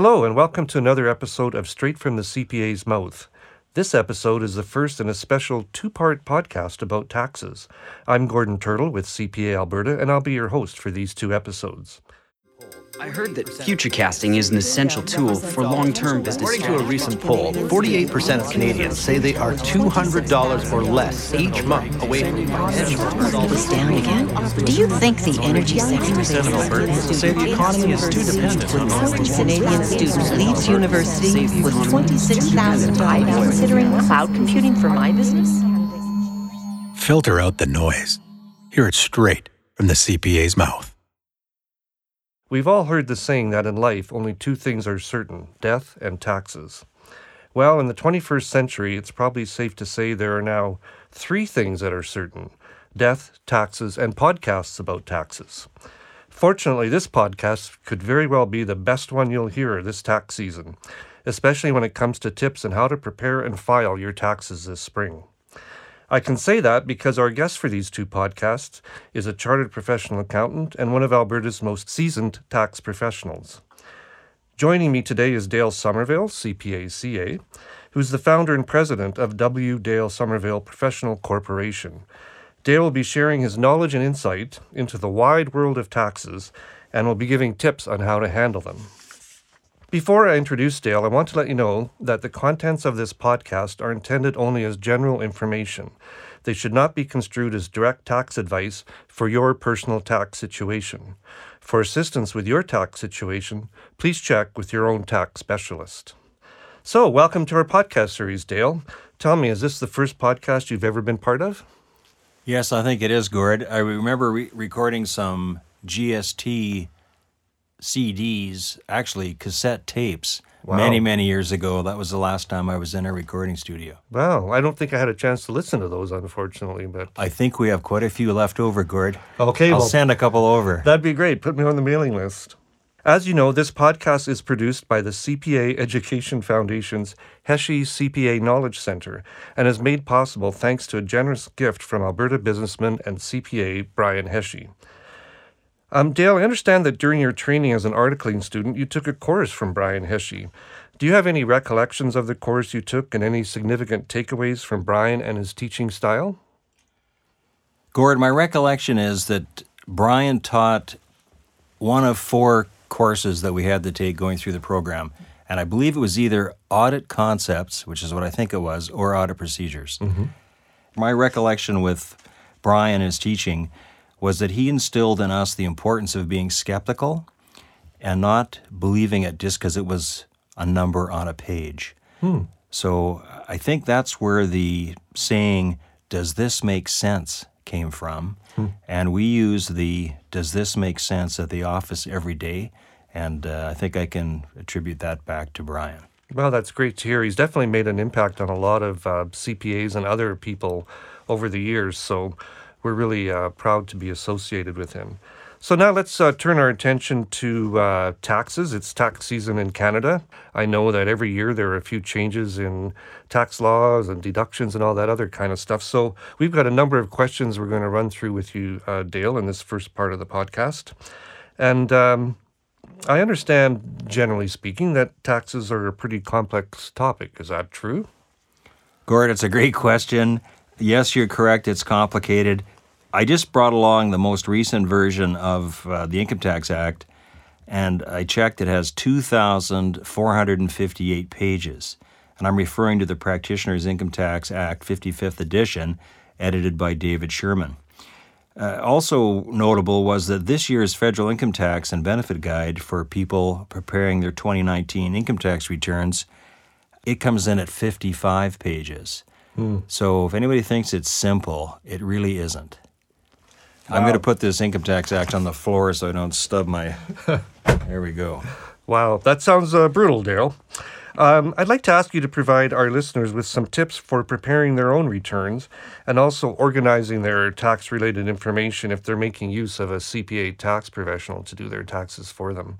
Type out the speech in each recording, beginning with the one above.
Hello, and welcome to another episode of Straight from the CPA's Mouth. This episode is the first in a special two part podcast about taxes. I'm Gordon Turtle with CPA Alberta, and I'll be your host for these two episodes. I heard that futurecasting is an essential tool for long-term business. According to a recent poll, 48% of Canadians say they are $200 or less each month away from financial market is down again? Do you think the energy sector is Albertans say the economy is too dependent on oil. Canadian student leaves university with 26,000 items considering cloud computing for my business? Filter out the noise. Hear it straight from the CPA's mouth. We've all heard the saying that in life only two things are certain death and taxes. Well, in the 21st century, it's probably safe to say there are now three things that are certain death, taxes, and podcasts about taxes. Fortunately, this podcast could very well be the best one you'll hear this tax season, especially when it comes to tips on how to prepare and file your taxes this spring. I can say that because our guest for these two podcasts is a chartered professional accountant and one of Alberta's most seasoned tax professionals. Joining me today is Dale Somerville, CPA CA, who's the founder and president of W. Dale Somerville Professional Corporation. Dale will be sharing his knowledge and insight into the wide world of taxes and will be giving tips on how to handle them. Before I introduce Dale, I want to let you know that the contents of this podcast are intended only as general information. They should not be construed as direct tax advice for your personal tax situation. For assistance with your tax situation, please check with your own tax specialist. So, welcome to our podcast series, Dale. Tell me, is this the first podcast you've ever been part of? Yes, I think it is, Gord. I remember re- recording some GST CDs, actually cassette tapes, wow. many, many years ago. That was the last time I was in a recording studio. Wow. I don't think I had a chance to listen to those, unfortunately. But I think we have quite a few left over, Gord. Okay. I'll well, send a couple over. That'd be great. Put me on the mailing list. As you know, this podcast is produced by the CPA Education Foundation's Hesje CPA Knowledge Center and is made possible thanks to a generous gift from Alberta businessman and CPA Brian Hesje. Um, Dale, I understand that during your training as an articling student, you took a course from Brian Hesje. Do you have any recollections of the course you took and any significant takeaways from Brian and his teaching style? Gord, my recollection is that Brian taught one of four courses that we had to take going through the program. And I believe it was either audit concepts, which is what I think it was, or audit procedures. Mm-hmm. My recollection with Brian and his teaching was that he instilled in us the importance of being skeptical and not believing it just because it was a number on a page. Hmm. So I think that's where the saying, does this make sense, came from. Hmm. And we use the does this make sense at the office every day. And uh, I think I can attribute that back to Brian. Well, that's great to hear. He's definitely made an impact on a lot of uh, CPAs and other people over the years. So we're really uh, proud to be associated with him. So now let's uh, turn our attention to uh, taxes. It's tax season in Canada. I know that every year there are a few changes in tax laws and deductions and all that other kind of stuff. So we've got a number of questions we're going to run through with you, uh, Dale, in this first part of the podcast. And um, I understand, generally speaking, that taxes are a pretty complex topic. Is that true? Gord, it's a great question. Yes, you're correct. It's complicated. I just brought along the most recent version of uh, the Income Tax Act, and I checked. It has 2,458 pages. And I'm referring to the Practitioners Income Tax Act 55th edition, edited by David Sherman. Uh, also notable was that this year's federal income tax and benefit guide for people preparing their 2019 income tax returns it comes in at 55 pages. Hmm. So if anybody thinks it's simple, it really isn't. Wow. I'm going to put this income tax act on the floor so I don't stub my. there we go. Wow, that sounds uh, brutal, Daryl. Um, I'd like to ask you to provide our listeners with some tips for preparing their own returns and also organizing their tax related information if they're making use of a CPA tax professional to do their taxes for them.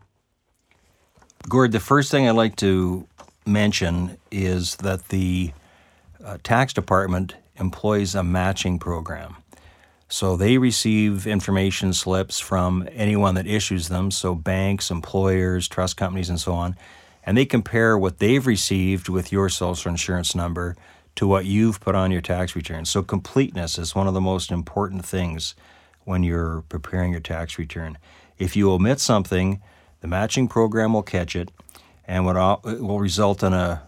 Gord, the first thing I'd like to mention is that the uh, tax department employs a matching program. So they receive information slips from anyone that issues them, so banks, employers, trust companies, and so on. and they compare what they've received with your social insurance number to what you've put on your tax return. So completeness is one of the most important things when you're preparing your tax return. If you omit something, the matching program will catch it and it will result in a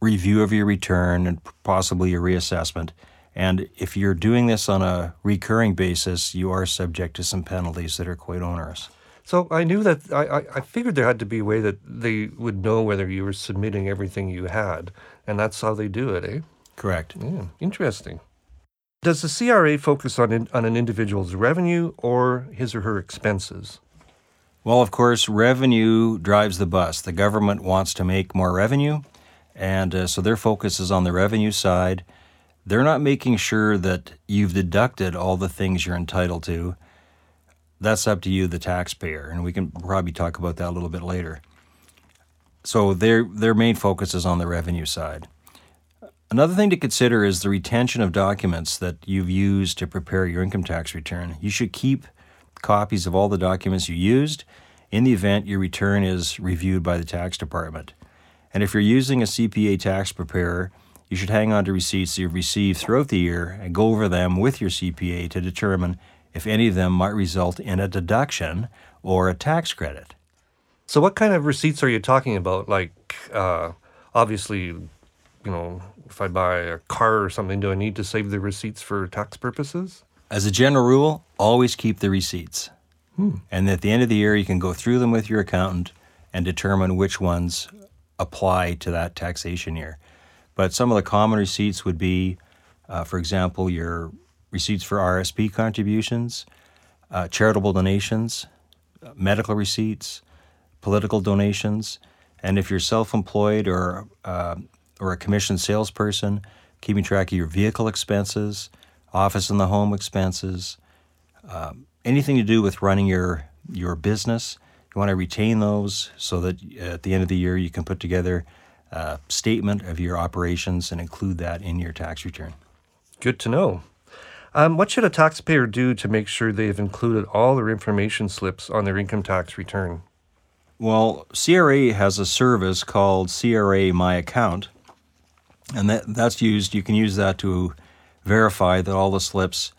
review of your return and possibly a reassessment. And if you're doing this on a recurring basis, you are subject to some penalties that are quite onerous. So I knew that I, I figured there had to be a way that they would know whether you were submitting everything you had, and that's how they do it, eh? Correct. Yeah, interesting. Does the CRA focus on in, on an individual's revenue or his or her expenses? Well, of course, revenue drives the bus. The government wants to make more revenue, and uh, so their focus is on the revenue side. They're not making sure that you've deducted all the things you're entitled to that's up to you, the taxpayer, and we can probably talk about that a little bit later. So their their main focus is on the revenue side. Another thing to consider is the retention of documents that you've used to prepare your income tax return. You should keep copies of all the documents you used in the event your return is reviewed by the tax department. And if you're using a CPA tax preparer, you should hang on to receipts you've received throughout the year and go over them with your CPA to determine if any of them might result in a deduction or a tax credit. So, what kind of receipts are you talking about? Like, uh, obviously, you know, if I buy a car or something, do I need to save the receipts for tax purposes? As a general rule, always keep the receipts. Hmm. And at the end of the year, you can go through them with your accountant and determine which ones apply to that taxation year. But some of the common receipts would be, uh, for example, your receipts for RSP contributions, uh, charitable donations, medical receipts, political donations, and if you're self-employed or uh, or a commissioned salesperson, keeping track of your vehicle expenses, office and the home expenses, um, anything to do with running your your business. You want to retain those so that at the end of the year you can put together a statement of your operations and include that in your tax return. Good to know. Um, what should a taxpayer do to make sure they've included all their information slips on their income tax return? Well, CRA has a service called CRA My Account, and that, that's used. You can use that to verify that all the slips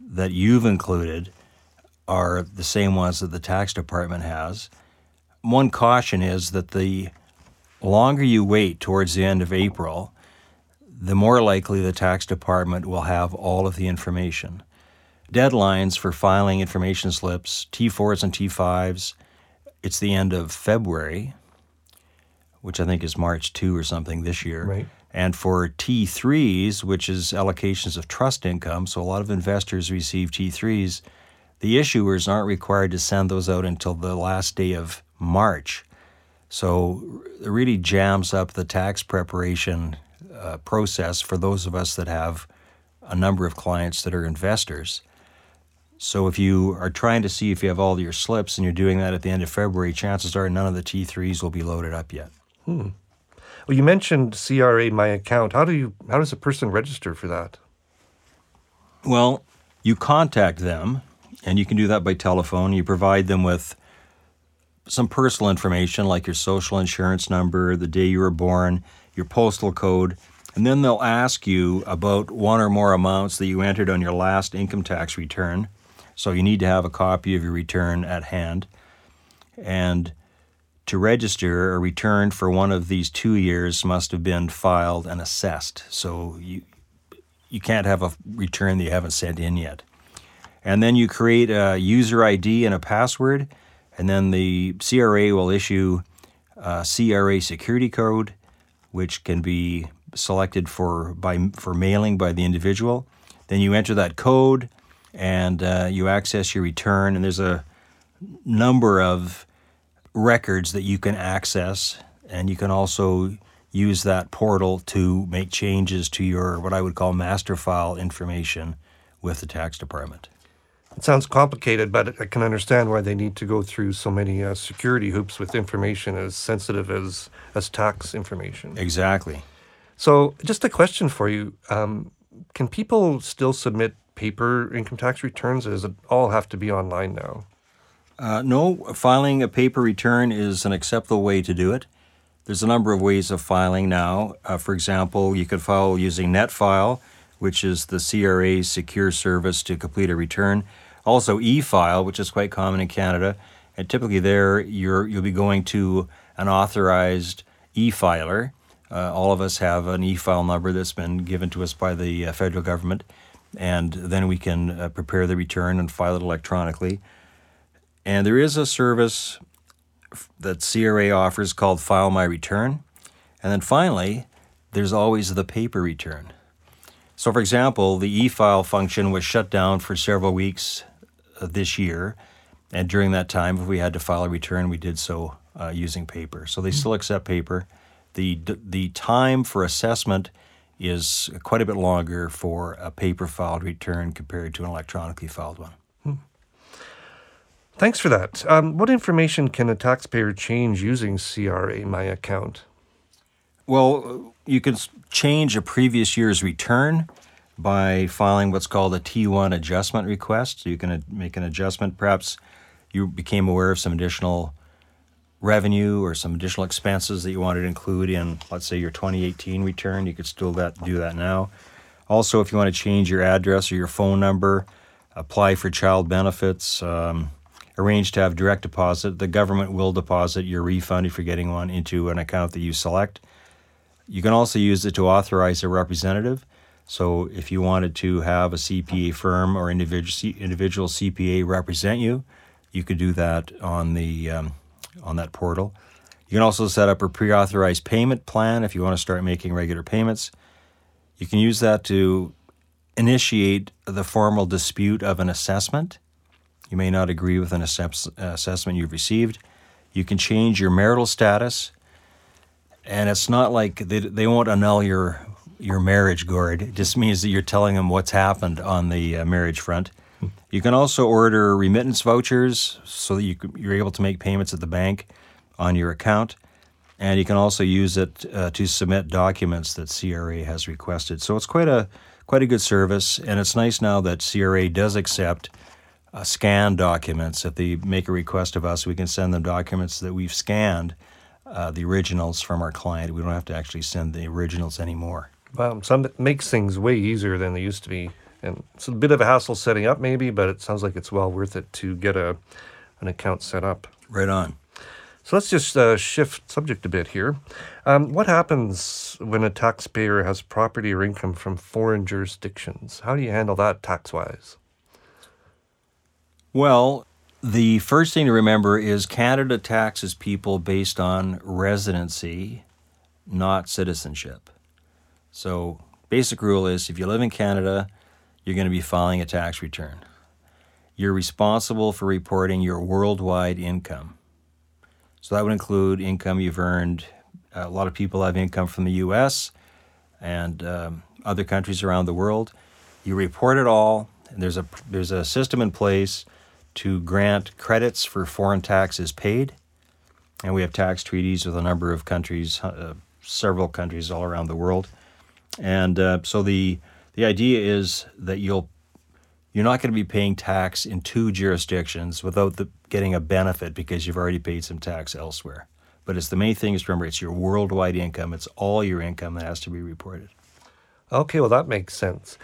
that you've included are the same ones that the tax department has. One caution is that the longer you wait towards the end of April, the more likely the tax department will have all of the information. Deadlines for filing information slips, T4s and T5s, it's the end of February, which I think is March 2 or something this year. Right. And for T3s, which is allocations of trust income, so a lot of investors receive T3s, the issuers aren't required to send those out until the last day of March. So it really jams up the tax preparation uh, process for those of us that have a number of clients that are investors. So if you are trying to see if you have all your slips and you're doing that at the end of February, chances are none of the T3s will be loaded up yet. Hmm. Well, you mentioned CRA My Account. How do you how does a person register for that? Well, you contact them, and you can do that by telephone. You provide them with some personal information like your social insurance number, the day you were born, your postal code, and then they'll ask you about one or more amounts that you entered on your last income tax return. So you need to have a copy of your return at hand. And to register, a return for one of these two years must have been filed and assessed. So you you can't have a return that you haven't sent in yet. And then you create a user ID and a password, and then the CRA will issue a CRA security code which can be selected for by for mailing by the individual. Then you enter that code, and uh, you access your return. And there's a number of records that you can access, and you can also use that portal to make changes to your what I would call master file information with the tax department. It sounds complicated, but I can understand why they need to go through so many uh, security hoops with information as sensitive as as tax information. Exactly. So, just a question for you: um, Can people still submit paper income tax returns, or does it all have to be online now? Uh, no, filing a paper return is an acceptable way to do it. There's a number of ways of filing now. Uh, for example, you could file using NetFile, which is the CRA's secure service to complete a return. Also, e-file, which is quite common in Canada, and typically there you're you'll be going to an authorized e-filer. Uh, all of us have an e-file number that's been given to us by the uh, federal government, and then we can uh, prepare the return and file it electronically. And there is a service that CRA offers called File My Return. And then finally, there's always the paper return. So, for example, the e file function was shut down for several weeks uh, this year. And during that time, if we had to file a return, we did so uh, using paper. So they still accept paper. The, the time for assessment is quite a bit longer for a paper filed return compared to an electronically filed one. Thanks for that. Um, what information can a taxpayer change using CRA My Account? Well, you can change a previous year's return by filing what's called a T1 adjustment request. So you can make an adjustment. Perhaps you became aware of some additional revenue or some additional expenses that you wanted to include in, let's say, your 2018 return. You could still that, do that now. Also, if you want to change your address or your phone number, apply for child benefits, um, arrange to have direct deposit, the government will deposit your refund if you're getting one into an account that you select. You can also use it to authorize a representative. So if you wanted to have a CPA firm or individual individual CPA represent you, you could do that on the um, on that portal. You can also set up a pre-authorized payment plan if you want to start making regular payments. You can use that to initiate the formal dispute of an assessment. You may not agree with an assess- assessment you've received. You can change your marital status and it's not like they, they won't annul your your marriage, Gord. It just means that you're telling them what's happened on the uh, marriage front. You can also order remittance vouchers so that you, you're able to make payments at the bank on your account. And you can also use it uh, to submit documents that CRA has requested. So it's quite a quite a good service, and it's nice now that CRA does accept uh, scanned documents. If they make a request of us, we can send them documents that we've scanned uh, the originals from our client. We don't have to actually send the originals anymore. Wow, some it makes things way easier than they used to be, and it's a bit of a hassle setting up, maybe, but it sounds like it's well worth it to get a an account set up. Right on. So let's just uh, shift subject a bit here. Um, what happens when a taxpayer has property or income from foreign jurisdictions? How do you handle that tax wise? Well, the first thing to remember is Canada taxes people based on residency, not citizenship. So, basic rule is if you live in Canada, you're going to be filing a tax return. You're responsible for reporting your worldwide income. So, that would include income you've earned. A lot of people have income from the US and um, other countries around the world. You report it all, and there's a, there's a system in place to grant credits for foreign taxes paid. And we have tax treaties with a number of countries, uh, several countries all around the world. And uh, so the the idea is that you'll you're not going to be paying tax in two jurisdictions without the, getting a benefit because you've already paid some tax elsewhere. But it's the main thing is remember it's your worldwide income. It's all your income that has to be reported. Okay, well that makes sense.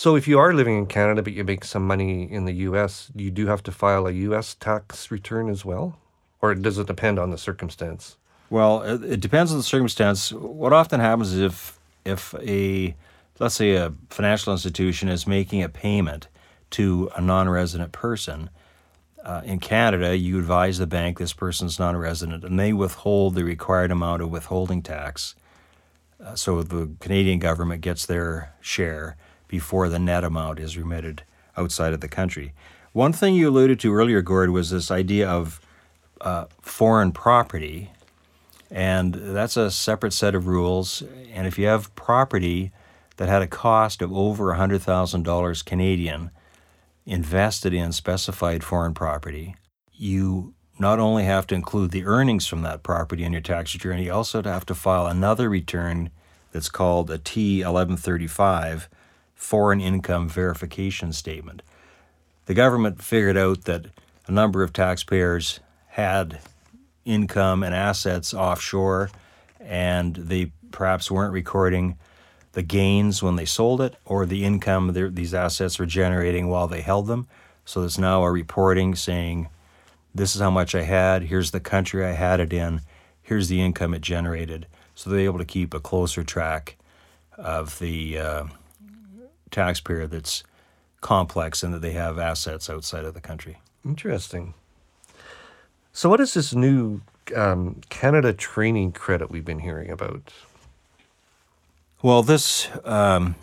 So if you are living in Canada but you make some money in the US, you do have to file a US tax return as well? Or does it depend on the circumstance? Well, it depends on the circumstance. What often happens is if if a let's say a financial institution is making a payment to a non-resident person uh, in Canada, you advise the bank this person's non-resident, and they withhold the required amount of withholding tax. Uh, so the Canadian government gets their share before the net amount is remitted outside of the country. One thing you alluded to earlier, Gord, was this idea of uh, foreign property, and that's a separate set of rules. And if you have property that had a cost of over $100,000 Canadian invested in specified foreign property, you not only have to include the earnings from that property in your tax return, you also have to file another return that's called a T 1135 foreign income verification statement. The government figured out that a number of taxpayers had income and assets offshore, and they perhaps weren't recording the gains when they sold it or the income these assets were generating while they held them. So there's now a reporting saying, this is how much I had, here's the country I had it in, here's the income it generated. So they're able to keep a closer track of the uh, taxpayer that's complex and that they have assets outside of the country. Interesting. So, what is this new um, Canada training credit we've been hearing about? Well, this um,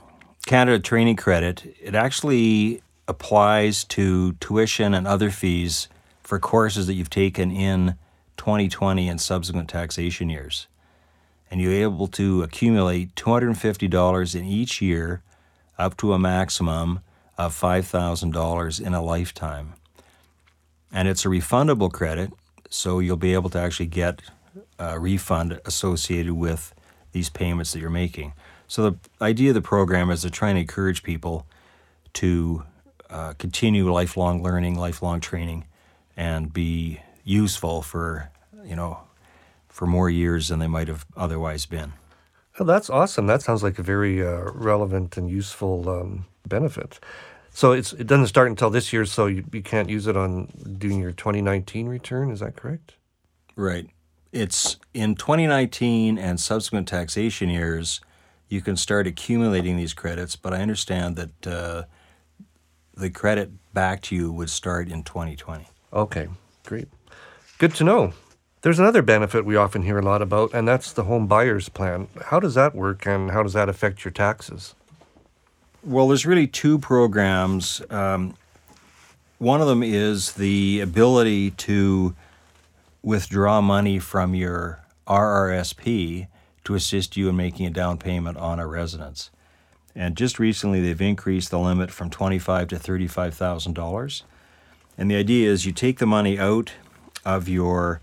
Canada training credit it actually applies to tuition and other fees for courses that you've taken in 2020 and subsequent taxation years. And you're able to accumulate $250 in each year up to a maximum of $5,000 in a lifetime. And it's a refundable credit, so you'll be able to actually get a refund associated with these payments that you're making. So the idea of the program is to try and encourage people to uh, continue lifelong learning, lifelong training, and be useful for you know for more years than they might have otherwise been. Oh, that's awesome. That sounds like a very uh, relevant and useful um, benefit. So it doesn't start until this year, so you, you can't use it on doing your 2019 return. Is that correct? Right. It's in 2019 and subsequent taxation years, you can start accumulating these credits, but I understand that uh, the credit back to you would start in 2020. Okay, great. Good to know. There's another benefit we often hear a lot about, and that's the home buyer's plan. How does that work, and how does that affect your taxes? Well, there's really two programs. Um, one of them is the ability to withdraw money from your RRSP to assist you in making a down payment on a residence. And just recently, they've increased the limit from twenty-five to thirty-five thousand dollars. And the idea is you take the money out of your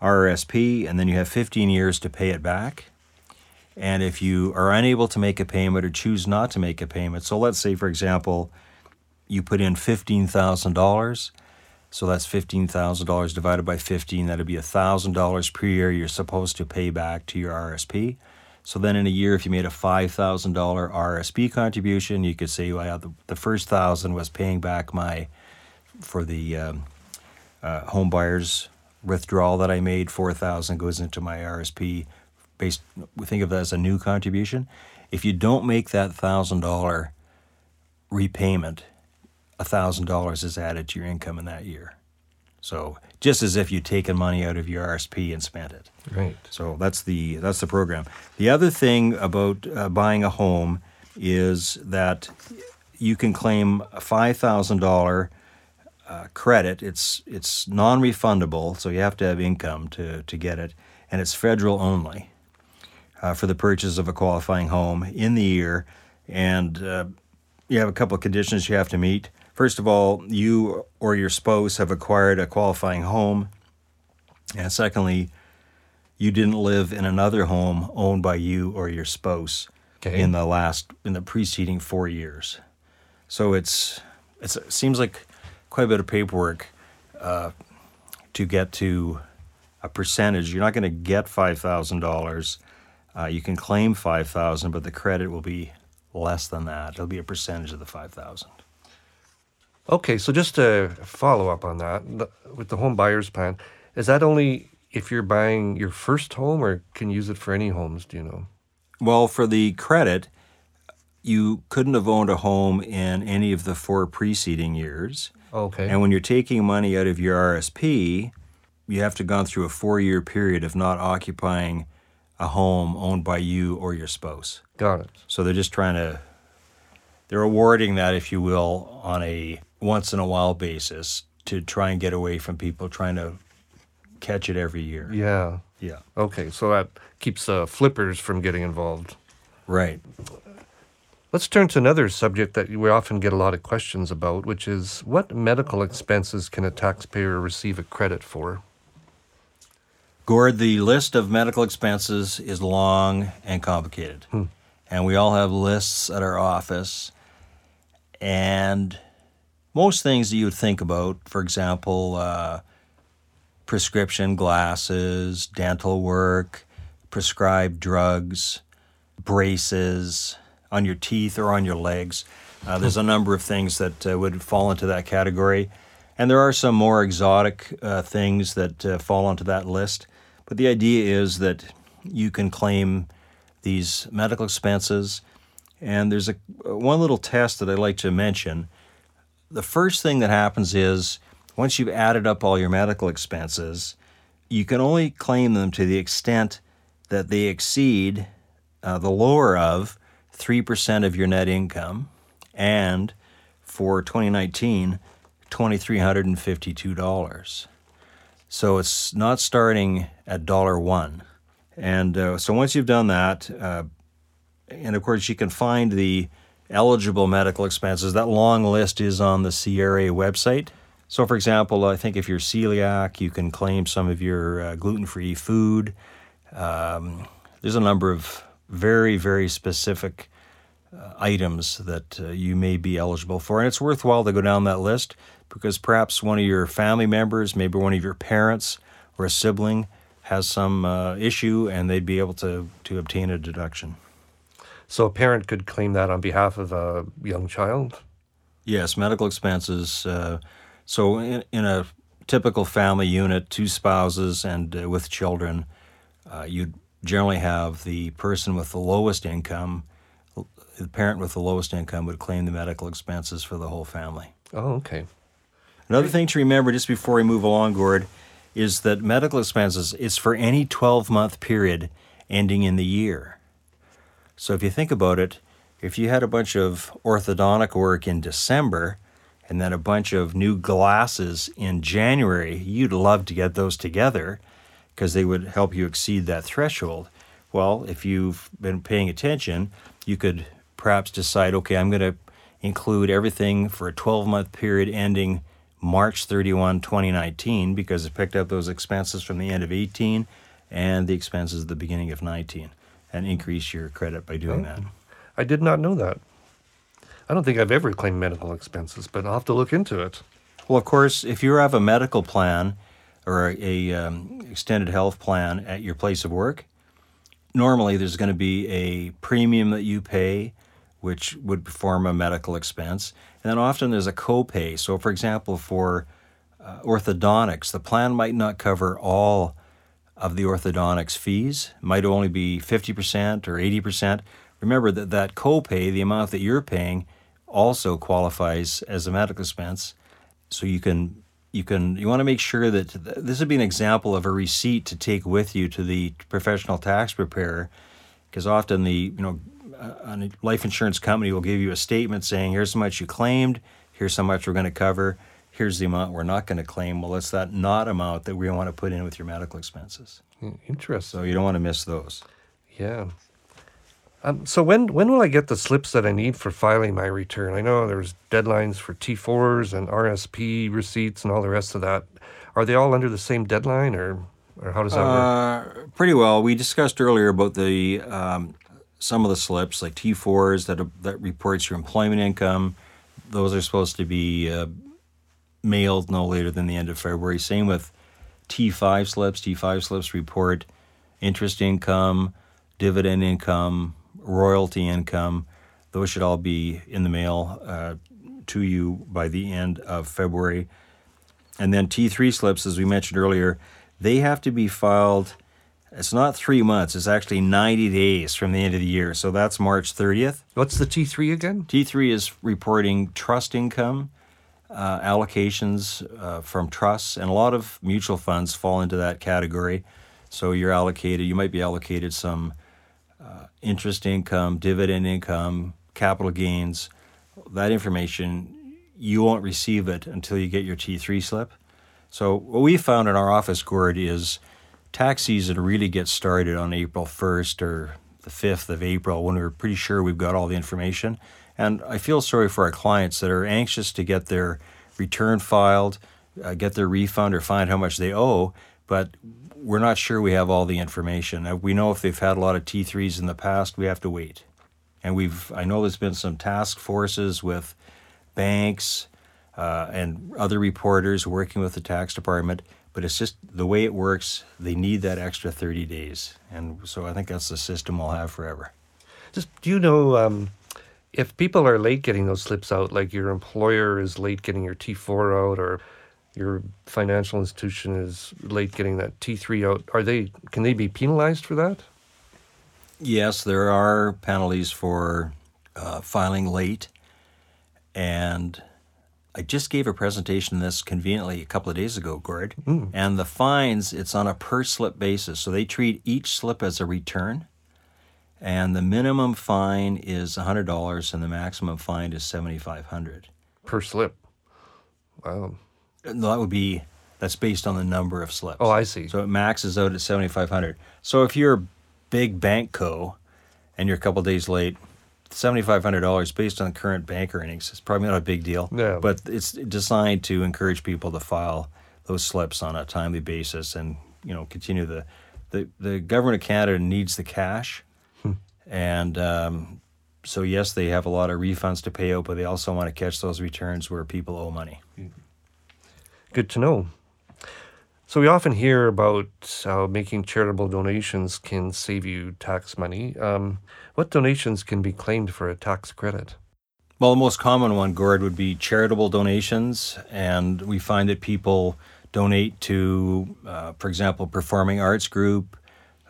RRSP, and then you have 15 years to pay it back. And if you are unable to make a payment or choose not to make a payment, so let's say, for example, you put in $15,000. So that's $15,000 divided by 15. That'd be $1,000 per year you're supposed to pay back to your RSP. So then in a year, if you made a $5,000 RSP contribution, you could say, well, the, first thousand was paying back my, for the um, uh, home buyers withdrawal that I made, 4000 goes into my RSP. Based, think of that as a new contribution. If you don't make that $1,000 repayment, $1,000 is added to your income in that year. So just as if you'd taken money out of your RSP and spent it. Right. So that's the that's the program. The other thing about uh, buying a home is that you can claim a five thousand dollar uh, credit. It's it's non-refundable, so you have to have income to to get it, and it's federal only uh, for the purchase of a qualifying home in the year. And uh, you have a couple of conditions you have to meet. First of all, you or your spouse have acquired a qualifying home, and secondly, you didn't live in another home owned by you or your spouse okay. in the last in the preceding four years. So it's, it's it seems like quite a bit of paperwork uh, to get to a percentage. You're not going to get five thousand uh, dollars. You can claim five thousand, but the credit will be less than that. It'll be a percentage of the five thousand. Okay, so just to follow up on that, with the home buyers plan, is that only if you're buying your first home, or can you use it for any homes? Do you know? Well, for the credit, you couldn't have owned a home in any of the four preceding years. Okay. And when you're taking money out of your RSP, you have to gone through a four year period of not occupying a home owned by you or your spouse. Got it. So they're just trying to, they're awarding that, if you will, on a once in a while basis to try and get away from people trying to catch it every year. Yeah. Yeah. Okay, so that keeps uh, flippers from getting involved. Right. Let's turn to another subject that we often get a lot of questions about, which is what medical expenses can a taxpayer receive a credit for? Gord, the list of medical expenses is long and complicated. Hmm. And we all have lists at our office. And most things that you would think about, for example, uh, prescription glasses, dental work, prescribed drugs, braces on your teeth or on your legs. Uh, there's a number of things that uh, would fall into that category. And there are some more exotic uh, things that uh, fall onto that list. But the idea is that you can claim these medical expenses. And there's a one little test that I like to mention. The first thing that happens is once you've added up all your medical expenses, you can only claim them to the extent that they exceed uh, the lower of 3% of your net income and for 2019 $2352 so it's not starting at dollar one. And uh, so once you've done that uh, and of course you can find the eligible medical expenses. That long list is on the CRA website. So for example i think if you're celiac you can claim some of your uh, gluten-free food. Um, there's a number of very very specific uh, items that uh, you may be eligible for. And it's worthwhile to go down that list because perhaps one of your family members, maybe one of your parents or a sibling, has some uh, issue and they'd be able to, to obtain a deduction. So a parent could claim that on behalf of a young child? Yes, medical expenses. Uh, so in, in, a typical family unit, two spouses and uh, with children, uh, you'd generally have the person with the lowest income the parent with the lowest income would claim the medical expenses for the whole family. Oh, okay. Another thing to remember just before we move along, Gord, is that medical expenses is for any 12 month period ending in the year. So if you think about it, if you had a bunch of orthodontic work in December and then a bunch of new glasses in January, you'd love to get those together because they would help you exceed that threshold. Well, if you've been paying attention, you could perhaps decide, okay, I'm going to include everything for a 12 month period ending March 31, 2019, because it picked up those expenses from the end of 18 and the expenses at the beginning of 19 and increase your credit by doing oh, that. I did not know that. I don't think I've ever claimed medical expenses, but I'll have to look into it. Well, of course, if you have a medical plan or a, um, extended health plan at your place of work, normally there's going to be a premium that you pay which would form a medical expense. And then often there's a copay. So, for example, for uh, orthodontics, the plan might not cover all of the orthodontics fees, it might only be 50% or 80%. Remember that that copay, the amount that you're paying, also qualifies as a medical expense. So you can you can you want to make sure that this would be an example of a receipt to take with you to the professional tax preparer because often the you know a life insurance company will give you a statement saying, here's how much you claimed, here's how much we're going to cover, here's the amount we're not going to claim. Well, it's that not amount that we want to put in with your medical expenses. Hmm, interesting. So you don't want to miss those. Yeah. Um, so when when will I get the slips that I need for filing my return? I know there's deadlines for T4s and RSP receipts and all the rest of that. Are they all under the same deadline, or or how does that uh, work? Pretty well. We discussed earlier about the um, some of the slips, like T4s that, that reports your employment income, those are supposed to be uh, mailed no later than the end of February. Same with T5 slips. T5 slips report interest income, dividend income, royalty income. Those should all be in the mail uh, to you by the end of February. And then T3 slips, as we mentioned earlier, they have to be filed it's not three months. It's actually 90 days from the end of the year. So that's March 30th. What's the T3 again? T3 is reporting trust income, uh, allocations uh, from trusts, and a lot of mutual funds fall into that category. So you're allocated, you might be allocated some uh, interest income, dividend income, capital gains. That information, you won't receive it until you get your T3 slip. So what we found in our office, Gord, is tax season really gets started on April 1st or the 5th of April when we're pretty sure we've got all the information. And I feel sorry for our clients that are anxious to get their return filed, uh, get their refund, or find how much they owe, but we're not sure we have all the information. Uh, we know if they've had a lot of T3s in the past, we have to wait. And we've I know there's been some task forces with banks, uh, and other reporters working with the tax department. But it's just the way it works. They need that extra 30 days, and so I think that's the system we'll have forever. Just do you know um, if people are late getting those slips out, like your employer is late getting your T4 out, or your financial institution is late getting that T3 out, are they can they be penalized for that? Yes, there are penalties for uh, filing late, and I just gave a presentation on this conveniently a couple of days ago, Gord. And the fines, it's on a per slip basis. So they treat each slip as a return. And the minimum fine is $100 and the maximum fine is 7500 Per slip. Wow. No, that would be, that's based on the number of slips. Oh, I see. So it maxes out at 7500 So if you're a big bank co and you're a couple days late, $7,500 based on current bank earnings is probably not a big deal. No. But it's designed to encourage people to file those slips on a timely basis and, you know, continue the, the, the government of Canada needs the cash. And um, so, yes, they have a lot of refunds to pay out, but they also want to catch those returns where people owe money. Good to know. So we often hear about how making charitable donations can save you tax money. Um, what donations can be claimed for a tax credit? Well, the most common one, Gord, would be charitable donations. And we find that people donate to, uh, for example, performing arts group,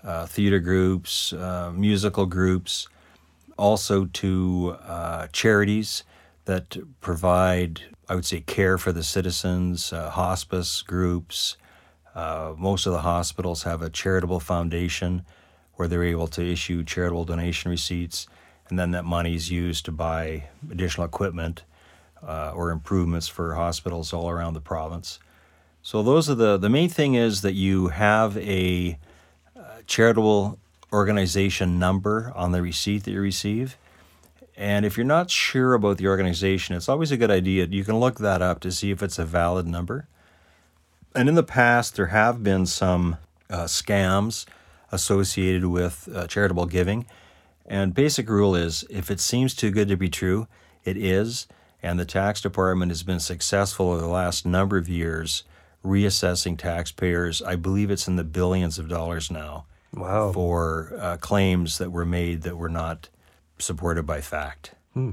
uh, theater groups, uh, musical groups, also to uh, charities that provide, I would say, care for the citizens, uh, hospice groups. Uh, most of the hospitals have a charitable foundation where they're able to issue charitable donation receipts, and then that money is used to buy additional equipment uh, or improvements for hospitals all around the province. So those are the the main thing is that you have a uh, charitable organization number on the receipt that you receive. And if you're not sure about the organization, it's always a good idea. You can look that up to see if it's a valid number. And in the past, there have been some uh, scams associated with uh, charitable giving. And basic rule is if it seems too good to be true, it is. And the tax department has been successful over the last number of years reassessing taxpayers. I believe it's in the billions of dollars now Wow. for uh, claims that were made that were not supported by fact. Hmm.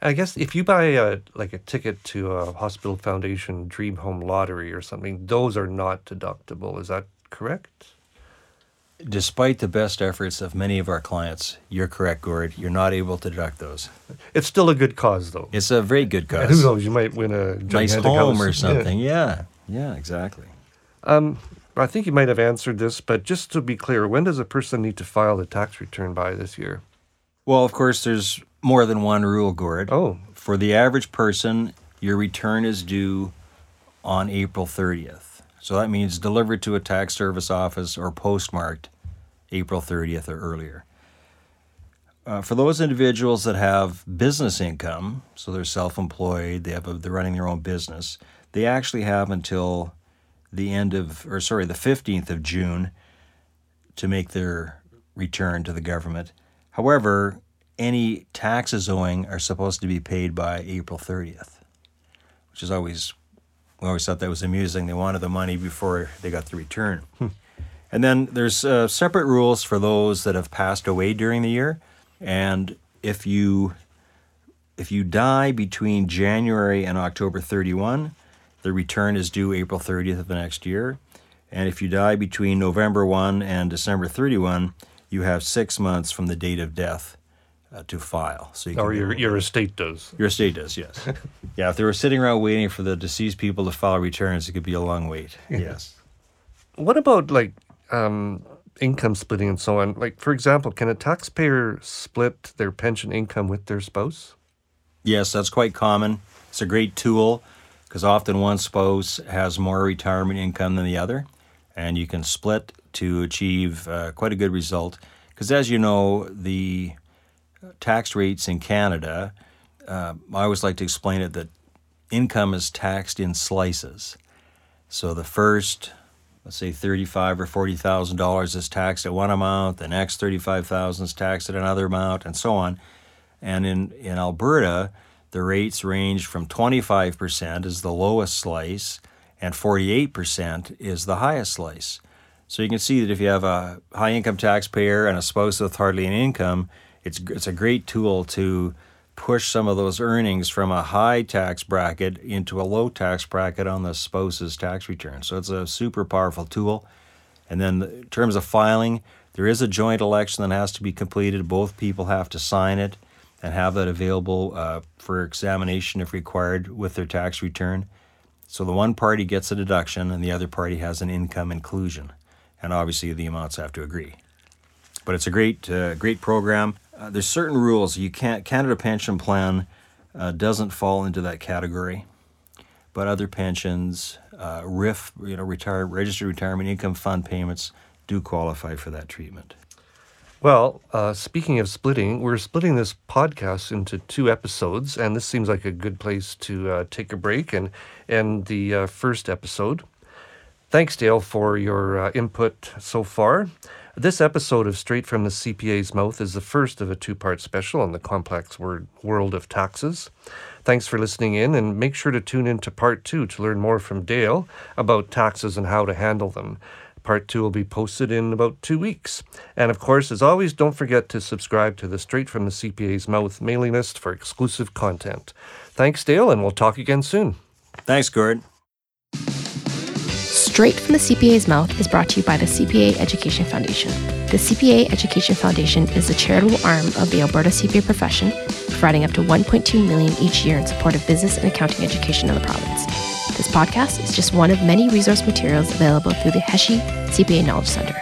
I guess if you buy a like a ticket to a hospital foundation dream home lottery or something, those are not deductible. Is that correct? Despite the best efforts of many of our clients, you're correct, Gord. You're not able to deduct those. It's still a good cause though. It's a very good And cause. who knows? You might win a nice home house. or something. Yeah. yeah, exactly. Um, I think you might have answered this, but just to be clear, when does a person need to file the tax return by this year? Well, of course, there's more than one rule, Gord. Oh. For the average person, your return is due on April 30th. So that means delivered to a tax service office or postmarked April 30th or earlier. Uh, for those individuals that have business income, so they're self-employed, they have a, they're running their own business, they actually have until the end of, or sorry, the 15th of June to make their return to the government. However, any taxes owing are supposed to be paid by April 30th, which is always, we always thought that was amusing. They wanted the money before they got the return. And then there's uh, separate rules for those that have passed away during the year. And if you if you die between January and October 31, the return is due April 30th of the next year. And if you die between November 1 and December 31, you have six months from the date of death uh, to file. So you Or your your estate does. your estate does, yes. yeah, if they were sitting around waiting for the deceased people to file returns, it could be a long wait. Yes. What about like um, income splitting and so on? Like, for example, can a taxpayer split their pension income with their spouse? Yes, that's quite common. It's a great tool because often one spouse has more retirement income than the other, and you can split to achieve uh, quite a good result. Because as you know, the tax rates in Canada, uh, I always like to explain it that income is taxed in slices. So the first, let's say thirty-five or forty thousand dollars is taxed at one amount, the next thirty-five thousand is taxed at another amount, and so on. And in, in Alberta, the rates range from 25% is the lowest slice and 48% is the highest slice. So you can see that if you have a high income taxpayer and a spouse with hardly any income, it's, it's a great tool to push some of those earnings from a high tax bracket into a low tax bracket on the spouse's tax return. So it's a super powerful tool. And then in terms of filing, there is a joint election that has to be completed. Both people have to sign it and have that available uh, for examination if required with their tax return. So the one party gets a deduction and the other party has an income inclusion. And obviously the amounts have to agree. But it's a great, uh, great program. Uh, there's certain rules. You can't Canada Pension Plan uh, doesn't fall into that category, but other pensions, uh, RRIF, you know, retired registered retirement income fund payments do qualify for that treatment. Well, uh, speaking of splitting, we're splitting this podcast into two episodes, and this seems like a good place to uh, take a break and end the uh, first episode. Thanks, Dale, for your uh, input so far. This episode of Straight from the CPA's Mouth is the first of a two part special on the complex word, world of taxes. Thanks for listening in, and make sure to tune in to part two to learn more from Dale about taxes and how to handle them. Part two will be posted in about two weeks. And of course, as always, don't forget to subscribe to the Straight from the CPA's Mouth mailing list for exclusive content. Thanks, Dale, and we'll talk again soon. Thanks, Gord. Straight from the CPA's Mouth is brought to you by the CPA Education Foundation. The CPA Education Foundation is the charitable arm of the Alberta CPA profession, providing up to 1.2 million each year in support of business and accounting education in the province. This podcast is just one of many resource materials available through the HESI CPA Knowledge Center.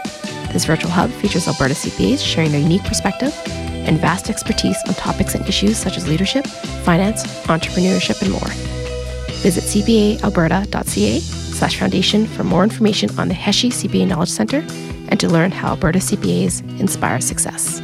This virtual hub features Alberta CPAs sharing their unique perspective and vast expertise on topics and issues such as leadership, finance, entrepreneurship, and more. Visit cpaalberta.ca slash foundation for more information on the HESI CPA Knowledge Center and to learn how Alberta CPAs inspire success.